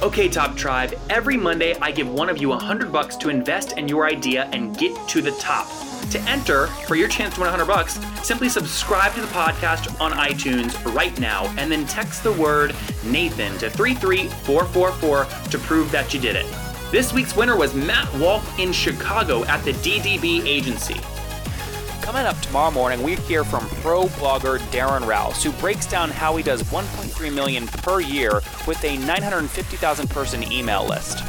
Okay, Top Tribe, every Monday I give one of you a hundred bucks to invest in your idea and get to the top. To enter for your chance to win 100 bucks, simply subscribe to the podcast on iTunes right now and then text the word Nathan to 33444 to prove that you did it. This week's winner was Matt Walk in Chicago at the DDB agency. Coming up tomorrow morning, we hear from pro blogger Darren Rowse, who breaks down how he does 1.3 million per year with a 950,000 person email list.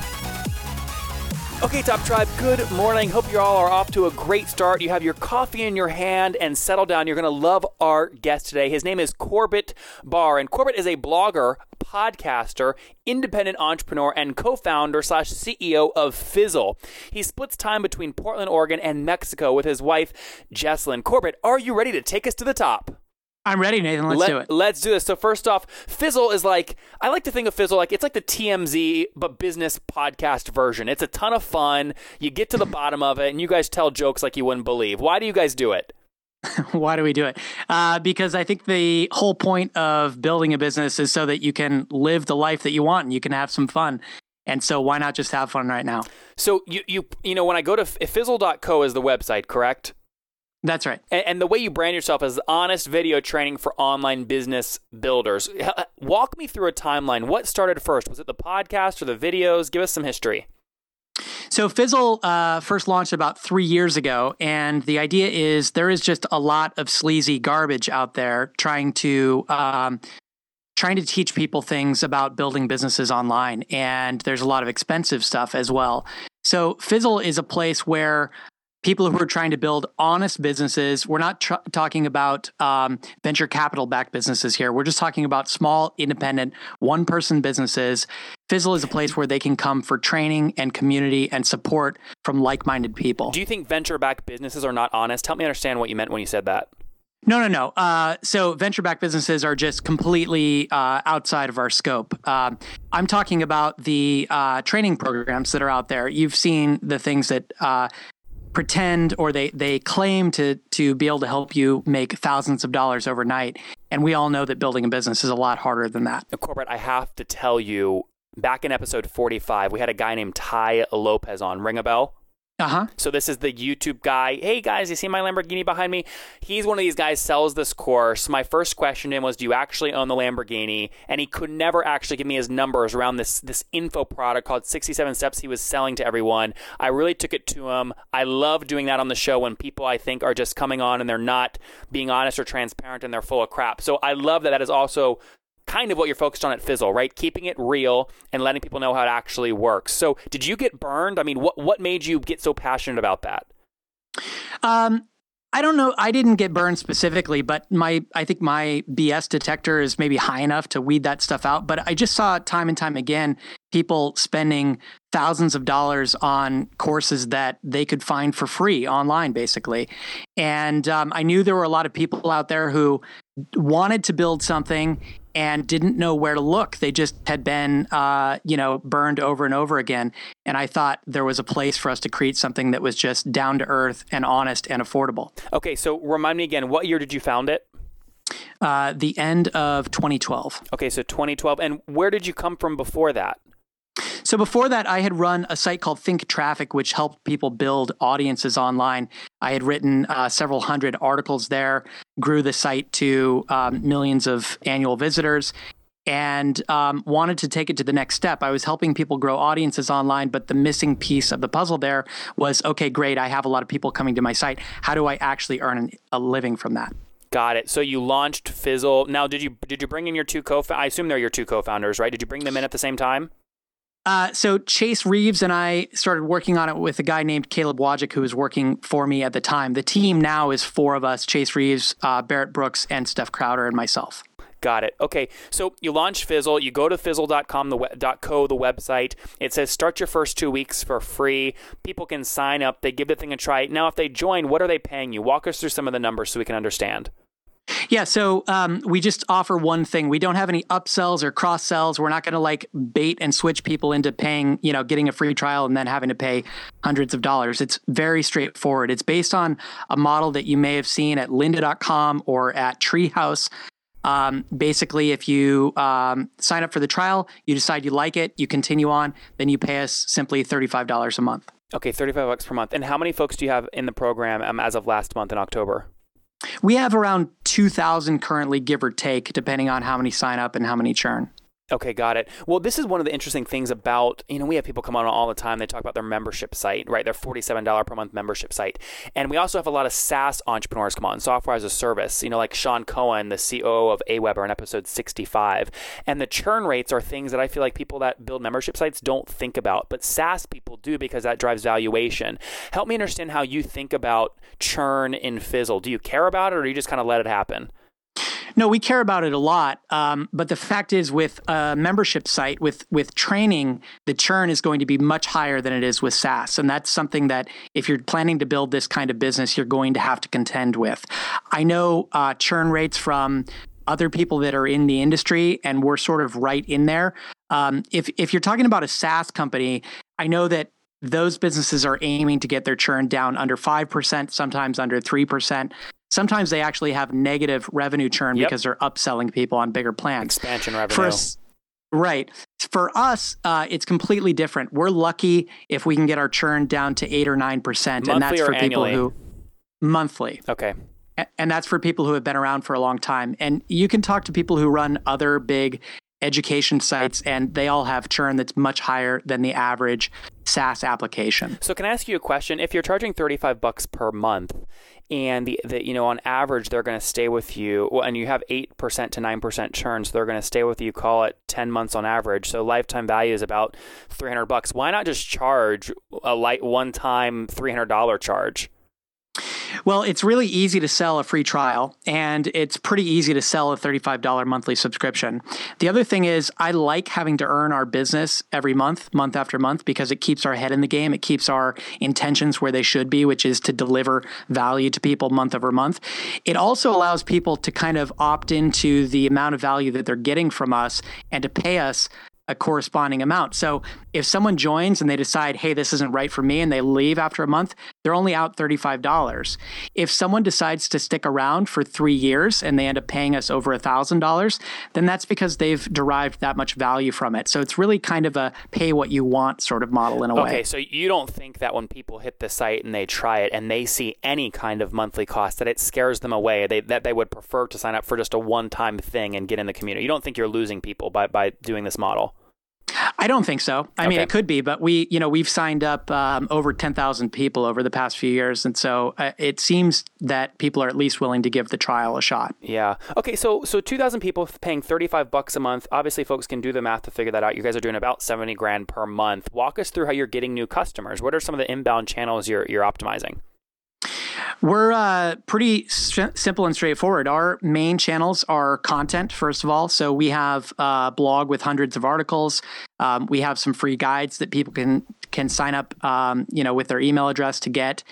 Okay, Top Tribe, good morning. Hope you all are off to a great start. You have your coffee in your hand and settle down. You're going to love our guest today. His name is Corbett Barr, and Corbett is a blogger, podcaster, independent entrepreneur, and co-founder slash CEO of Fizzle. He splits time between Portland, Oregon, and Mexico with his wife, Jesslyn. Corbett, are you ready to take us to the top? I'm ready, Nathan. Let's Let, do it. Let's do this. So first off, Fizzle is like I like to think of Fizzle like it's like the TMZ but business podcast version. It's a ton of fun. You get to the bottom of it, and you guys tell jokes like you wouldn't believe. Why do you guys do it? Why do we do it? Uh, because I think the whole point of building a business is so that you can live the life that you want and you can have some fun. And so why not just have fun right now? So you you you know when I go to fizzle.co is the website, correct? That's right. And, and the way you brand yourself is honest video training for online business builders. Walk me through a timeline. What started first? Was it the podcast or the videos? Give us some history. So Fizzle uh, first launched about three years ago, and the idea is there is just a lot of sleazy garbage out there trying to um, trying to teach people things about building businesses online, and there's a lot of expensive stuff as well. So Fizzle is a place where people who are trying to build honest businesses. We're not tr- talking about um, venture capital backed businesses here. We're just talking about small, independent, one person businesses. Fizzle is a place where they can come for training and community and support from like minded people. Do you think venture backed businesses are not honest? Help me understand what you meant when you said that. No, no, no. Uh, so venture backed businesses are just completely uh, outside of our scope. Uh, I'm talking about the uh, training programs that are out there. You've seen the things that uh, pretend or they they claim to to be able to help you make thousands of dollars overnight. And we all know that building a business is a lot harder than that. Corbett i have to tell you back in episode 45 we had a guy named Tai Lopez on. Ring a bell uh-huh. So this is the YouTube guy. Hey guys, you see my Lamborghini behind me? He's one of these guys sells this course. My first question to him was, "Do you actually own the Lamborghini?" And he could never actually give me his numbers around this this info product called 67 Steps he was selling to everyone. I really took it to him. I love doing that on the show when people I think are just coming on and they're not being honest or transparent and they're full of crap. So I love that that is also kind of what you're focused on at Fizzle, right? Keeping it real and letting people know how it actually works. So, did you get burned? I mean, what what made you get so passionate about that? Um, I don't know. I didn't get burned specifically, but my I think my BS detector is maybe high enough to weed that stuff out. But I just saw time and time again people spending thousands of dollars on courses that they could find for free online, basically. And um, I knew there were a lot of people out there who wanted to build something and didn't know where to look. They just had been, uh, you know, burned over and over again. And I thought there was a place for us to create something that was just down to earth and honest and affordable. Okay, so remind me again, what year did you found it? Uh, the end of 2012. Okay, so 2012. And where did you come from before that? So before that, I had run a site called Think Traffic, which helped people build audiences online. I had written uh, several hundred articles there, grew the site to um, millions of annual visitors, and um, wanted to take it to the next step. I was helping people grow audiences online, but the missing piece of the puzzle there was okay, great, I have a lot of people coming to my site. How do I actually earn an, a living from that? Got it. So you launched Fizzle. Now, did you did you bring in your two co? I assume they're your two co-founders, right? Did you bring them in at the same time? Uh, so Chase Reeves and I started working on it with a guy named Caleb Wojcik, who was working for me at the time. The team now is four of us: Chase Reeves, uh, Barrett Brooks, and Steph Crowder, and myself. Got it. Okay. So you launch Fizzle. You go to fizzle.com, the .co, the website. It says start your first two weeks for free. People can sign up. They give the thing a try. Now, if they join, what are they paying you? Walk us through some of the numbers so we can understand. Yeah, so um, we just offer one thing. We don't have any upsells or cross sells. We're not going to like bait and switch people into paying, you know, getting a free trial and then having to pay hundreds of dollars. It's very straightforward. It's based on a model that you may have seen at lynda.com or at Treehouse. Um, basically, if you um, sign up for the trial, you decide you like it, you continue on, then you pay us simply $35 a month. Okay, 35 bucks per month. And how many folks do you have in the program um, as of last month in October? We have around 2,000 currently, give or take, depending on how many sign up and how many churn. Okay, got it. Well, this is one of the interesting things about, you know, we have people come on all the time. They talk about their membership site, right? Their $47 per month membership site. And we also have a lot of SaaS entrepreneurs come on, software as a service, you know, like Sean Cohen, the COO of Aweber in episode 65. And the churn rates are things that I feel like people that build membership sites don't think about, but SaaS people do because that drives valuation. Help me understand how you think about churn in Fizzle. Do you care about it or do you just kind of let it happen? No, we care about it a lot. Um, but the fact is, with a membership site, with with training, the churn is going to be much higher than it is with SaaS, and that's something that if you're planning to build this kind of business, you're going to have to contend with. I know uh, churn rates from other people that are in the industry, and we're sort of right in there. Um, if if you're talking about a SaaS company, I know that those businesses are aiming to get their churn down under 5%, sometimes under 3%. Sometimes they actually have negative revenue churn Yep. because they're upselling people on bigger plans. Expansion revenue. For right. For us, uh, it's completely different. We're lucky if we can get our churn down to 8 or 9%. and that's or for people who monthly. okay. And that's for people who have been around for a long time. And you can talk to people who run other big education sites, and they all have churn that's much higher than the average SaaS application. So can I ask you a question? If you're charging 35 bucks per month and the, the you know on average they're going to stay with you and you have 8% to 9% churn so they're going to stay with you call it 10 months on average. So lifetime value is about 300 bucks. Why not just charge a light one time $300 charge? Well, it's really easy to sell a free trial, and it's pretty easy to sell a $35 monthly subscription. The other thing is, I like having to earn our business every month, month after month, because it keeps our head in the game. It keeps our intentions where they should be, which is to deliver value to people month over month. It also allows people to kind of opt into the amount of value that they're getting from us and to pay us a corresponding amount. So if someone joins and they decide, hey, this isn't right for me, and they leave after a month, they're only out $35. If someone decides to stick around for three years and they end up paying us over $1,000, then that's because they've derived that much value from it. So it's really kind of a pay what you want sort of model in a way. Okay, so you don't think that when people hit the site and they try it and they see any kind of monthly cost that it scares them away, they that they would prefer to sign up for just a one-time thing and get in the community. You don't think you're losing people by by doing this model? I don't think so. I mean, it could be, but we, you know, we've signed up um, over 10,000 people over the past few years. And so uh, it seems that people are at least willing to give the trial a shot. Yeah. Okay. So so two thousand people paying thirty five bucks a month. Obviously, folks can do the math to figure that out. You guys are doing about seventy grand per month. Walk us through how you're getting new customers. What are some of the inbound channels you're you're optimizing? We're uh, pretty s- simple and straightforward. Our main channels are content, first of all. So we have a blog with hundreds of articles. Um, we have some free guides that people can can sign up, um, you know, with their email address to get.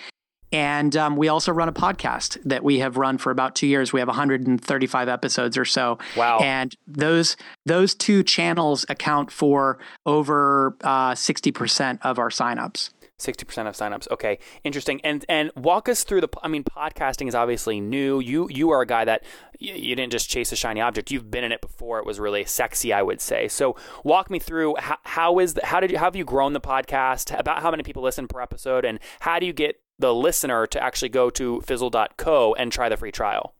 And um, we also run a podcast that we have run for about two years. We have 135 episodes or so. Wow. And those those two channels account for over uh, 60% of our signups. Sixty percent of signups. Okay, interesting. And and walk us through the. I mean, podcasting is obviously new. You you are a guy that you, you didn't just chase a shiny object. You've been in it before. It was really sexy, I would say. So walk me through how, how is the, how did you how have you grown the podcast? About how many people listen per episode, and how do you get the listener to actually go to fizzle.co and try the free trial?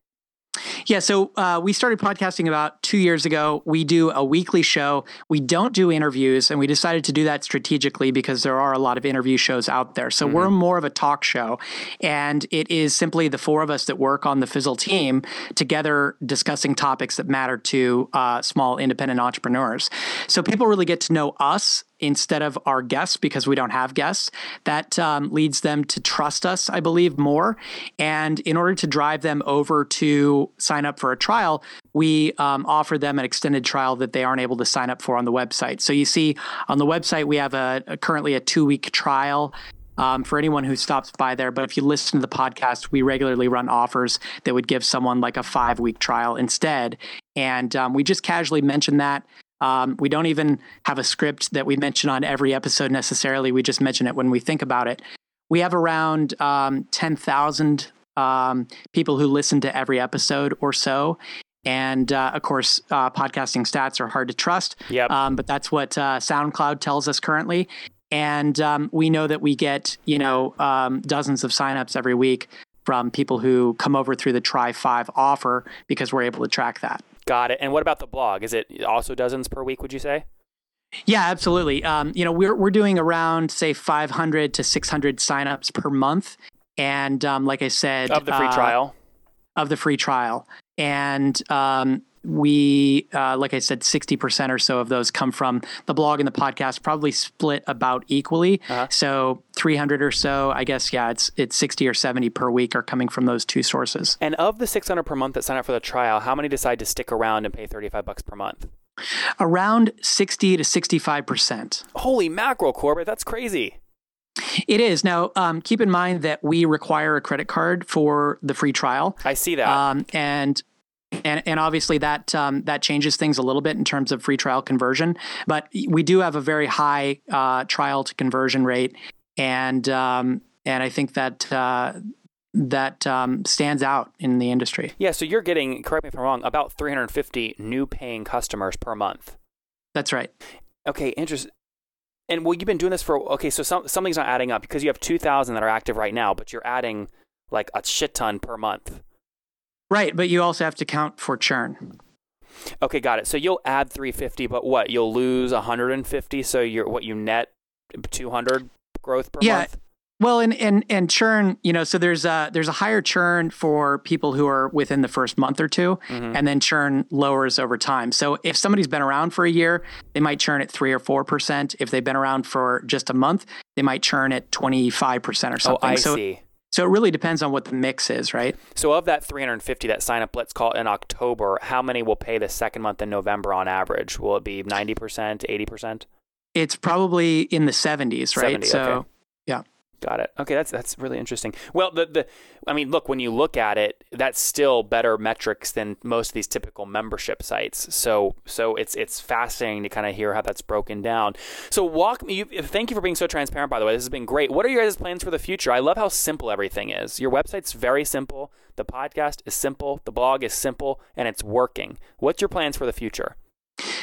Yeah, so uh, we started podcasting about two years ago. We do a weekly show. We don't do interviews, and we decided to do that strategically because there are a lot of interview shows out there. So we're more of a talk show, and it is simply the four of us that work on the Fizzle team together discussing topics that matter to uh, small independent entrepreneurs. So people really get to know us instead of our guests because we don't have guests. That um, leads them to trust us, I believe, more. And in order to drive them over to sign up for a trial, we um, offer them an extended trial that they aren't able to sign up for on the website. So you see on the website, we have a, a currently a two week trial. Um, for anyone who stops by there. But if you listen to the podcast, we regularly run offers that would give someone like a five week trial instead. And um, we just casually mention that. Um, we don't even have a script that we mention on every episode necessarily. We just mention it when we think about it. We have around um, 10,000 um, people who listen to every episode or so. And uh, of course, uh, podcasting stats are hard to trust. Yep. Um, but that's what uh, SoundCloud tells us currently. And um, we know that we get, you know, um, dozens of signups every week from people who come over through the Try Five offer because we're able to track that. Got it. And what about the blog? Is it also dozens per week? Would you say? Yeah, absolutely. Um, you know, we're we're doing around say 500 to 600 signups per month, and um, like I said, of the free uh, trial. of the free trial, and um, we, uh, like I said, 60% or so of those come from the blog and the podcast, probably split about equally. Uh-huh. So 300 or so, I guess, yeah, it's it's 60 or 70 per week are coming from those two sources. And of the 600 per month that sign up for the trial, how many decide to stick around and pay 35 bucks per month? Around 60 to 65%. Holy mackerel, Corbett, that's crazy. It is. Now, um, keep in mind that we require a credit card for the free trial. I see that. Um, and and and obviously that um, that changes things a little bit in terms of free trial conversion. But we do have a very high uh, trial to conversion rate, and um, and I think that uh, that um, stands out in the industry. yeah, so you're getting, correct me if I'm wrong, about 350 new paying customers per month. That's right. Okay, interesting. And well, you've been doing this for okay. So some, something's not adding up because you have two thousand that are active right now, but you're adding like a shit ton per month. Right, but you also have to count for churn. Okay, got it. So you'll add three fifty, but what? You'll lose hundred and fifty. So you're what you net two hundred growth per Yeah. month. Well, and and and churn, you know, so there's a there's a higher churn for people who are within the first month or 2 mm-hmm. and then churn lowers over time. So if somebody's been around for a year, they might churn at three or four percent. If they've been around for just a month, they might churn at twenty five percent or something. Oh, something. I so see. so it really depends on what the mix is, right? So of that 350 that sign up, let's call it in October, how many will pay the second month in November on average? Will it be 90%, 80%? It's probably in the seventies, right? 70, so okay. yeah. Got it. Okay, that's that's really interesting. Well, the the I mean, look, when you look at it, that's still better metrics than most of these typical membership sites. So so it's it's fascinating to kind of hear how that's broken down. So walk me. You, thank you for being so transparent. By the way, this has been great. What are your guys' plans for the future? I love how simple everything is. Your website's very simple. The podcast is simple. The blog is simple, and it's working. What's your plans for the future?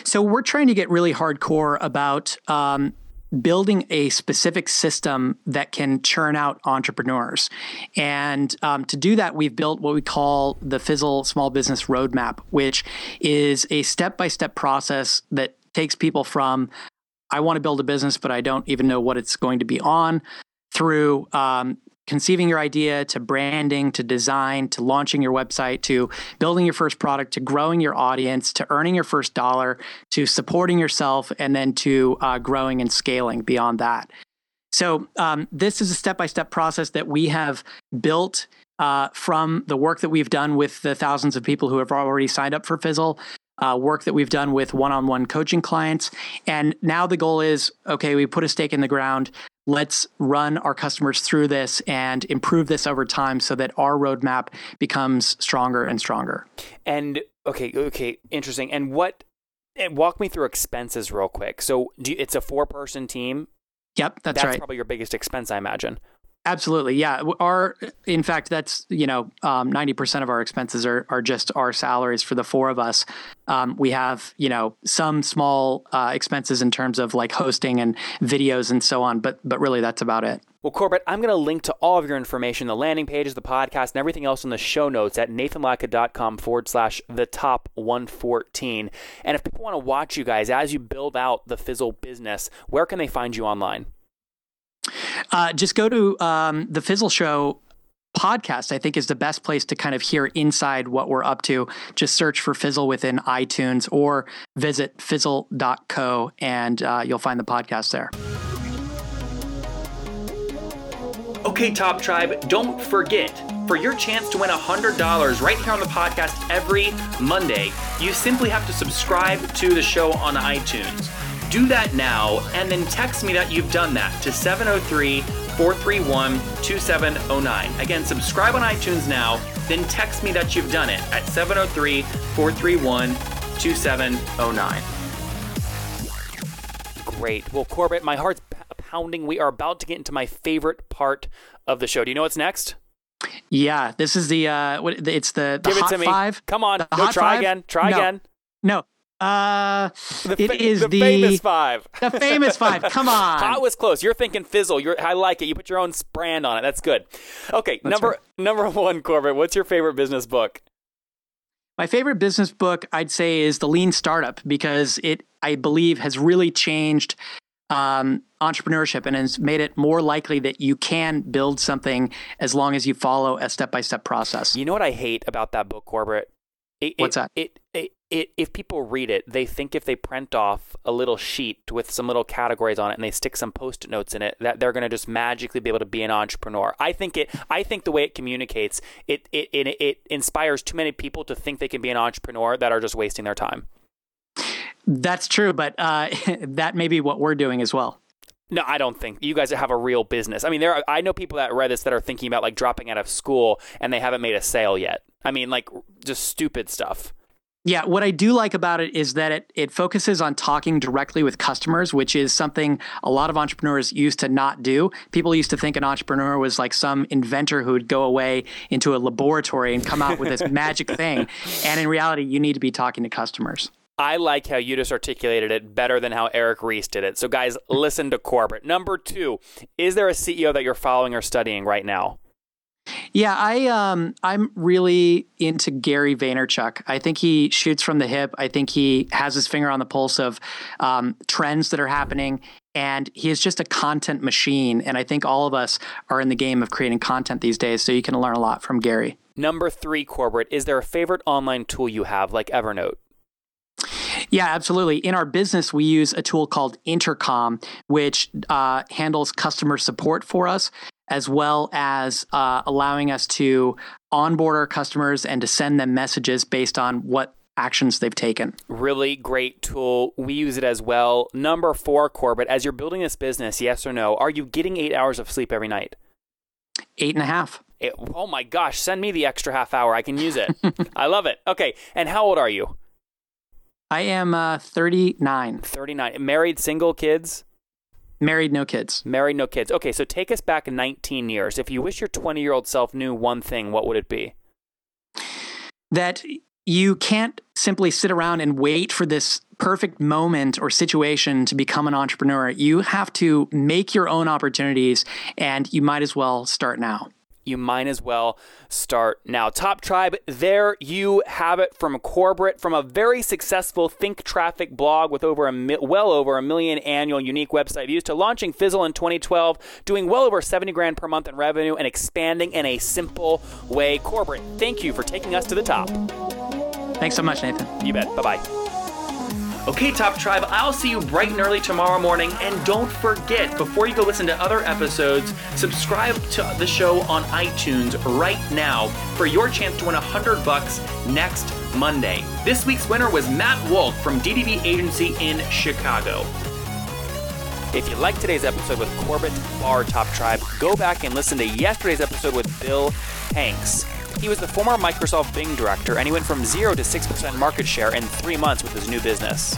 So we're trying to get really hardcore about um, building a specific system that can churn out entrepreneurs. And um, to do that, we've built what we call the Fizzle Small Business Roadmap, which is a step by step process that takes people from I want to build a business, but I don't even know what it's going to be on, through um, conceiving your idea to branding to design to launching your website to building your first product to growing your audience to earning your first dollar to supporting yourself and then to uh, growing and scaling beyond that. So, um, this is a step by step process that we have built uh, from the work that we've done with the thousands of people who have already signed up for Fizzle. Uh, work that we've done with one-on-one coaching clients, and now the goal is okay. We put a stake in the ground let's run our customers through this and improve this over time so that our roadmap becomes stronger and stronger. And okay, okay, interesting. And what? And walk me through expenses real quick. So, do you, it's a four-person team. Yep, that's, That's right. probably your biggest expense, I imagine. Absolutely, yeah. Our, in fact, that's you know, um, ninety percent of our expenses are are just our salaries for the four of us. Um, we have you know some small uh, expenses in terms of like hosting and videos and so on, but but really that's about it. Well, Corbett, I'm going to link to all of your information, the landing pages, the podcast, and everything else in the show notes at nathanlatka.com forward slash the top 114. And if people want to watch you guys as you build out the Fizzle business, where can they find you online? Uh, just go to um, the Fizzle Show podcast. I think is the best place to kind of hear inside what we're up to. Just search for Fizzle within iTunes or visit fizzle.co and uh, you'll find the podcast there. Okay, Top Tribe, don't forget for your chance to win $100 right here on the podcast every Monday, you simply have to subscribe to the show on iTunes. Do that now and then text me that you've done that to 703 431 2709. Again, subscribe on iTunes now, then text me that you've done it at 703 431 2709. Great. Well, Corbett, my heart's pounding. We are about to get into my favorite part of the show. Do you know what's next? Yeah, this is the uh, what, it's the, the Give hot it to me. five. Come on. The No, hot try five? again. Try No. again. No, uh, The, fa- is the, the famous five. the famous five. Come on. Hot was close. You're thinking fizzle. You're, I like it. You put your own brand on it. That's good. Okay, number right. number one, Corbett. What's your favorite business book? My favorite business book, I'd say, is The Lean Startup because it, I believe, has really changed um, entrepreneurship and has made it more likely that you can build something as long as you follow a step by step process. You know what I hate about that book, Corbett? It, What's it, that? It, it, it, if people read it, they think if they print off a little sheet with some little categories on it and they stick some post-it notes in it, that they're going to just magically be able to be an entrepreneur. I think it. I think the way it communicates, it, it, it, it inspires too many people to think they can be an entrepreneur that are just wasting their time. That's true, but uh, that may be what we're doing as well. No, I don't think you guys have a real business. I mean, there are, I know people that read this that are thinking about like dropping out of school and they haven't made a sale yet. I mean, like just stupid stuff. Yeah, what I do like about it is that it, it focuses on talking directly with customers, which is something a lot of entrepreneurs used to not do. People used to think an entrepreneur was like some inventor who would go away into a laboratory and come out with this magic thing. And in reality, you need to be talking to customers. I like how you just articulated it better than how Eric Ries did it. So, guys, listen to Corbett. Number two, is there a CEO that you're following or studying right now? Yeah, I um I'm really into Gary Vaynerchuk. I think he shoots from the hip. I think he has his finger on the pulse of um, trends that are happening, and he is just a content machine. And I think all of us are in the game of creating content these days, so you can learn a lot from Gary. Number three, Corbett, is there a favorite online tool you have, like Evernote? Yeah, absolutely. In our business, we use a tool called Intercom, which uh, handles customer support for us, as well as uh, allowing us to onboard our customers and to send them messages based on what actions they've taken. Really great tool. We use it as well. Number four, Corbett, as you're building this business, yes or no, are you getting eight hours of sleep every night? Eight and a half. It, oh my gosh, send me the extra half hour. I can use it. I love it. Okay, and how old are you? I am uh, 39, 39. Married, single, kids? Married, no kids. Married, no kids. Okay, so take us back 19 years. If you wish your 20 year old self knew one thing, what would it be? That you can't simply sit around and wait for this perfect moment or situation to become an entrepreneur. You have to make your own opportunities, and you might as well start now. You might as well start now. Top Tribe, there you have it from Corbett, from a very successful Think Traffic blog with over a mi- well over a million annual unique website views to launching Fizzle in 2012, doing well over 70 grand per month in revenue and expanding in a simple way. Corbett, thank you for taking us to the top. Thanks so much, Nathan. You bet. Bye bye. Okay, Top Tribe, I'll see you bright and early tomorrow morning. And don't forget, before you go listen to other episodes, subscribe to the show on iTunes right now for your chance to win 100 bucks next Monday. This week's winner was Matt Wolk from DDB Agency in Chicago. If you liked today's episode with Corbett Barr Top Tribe, go back and listen to yesterday's episode with Bill Hanks. He was the former Microsoft Bing director, and he went from 0 to 6% market share in three months with his new business.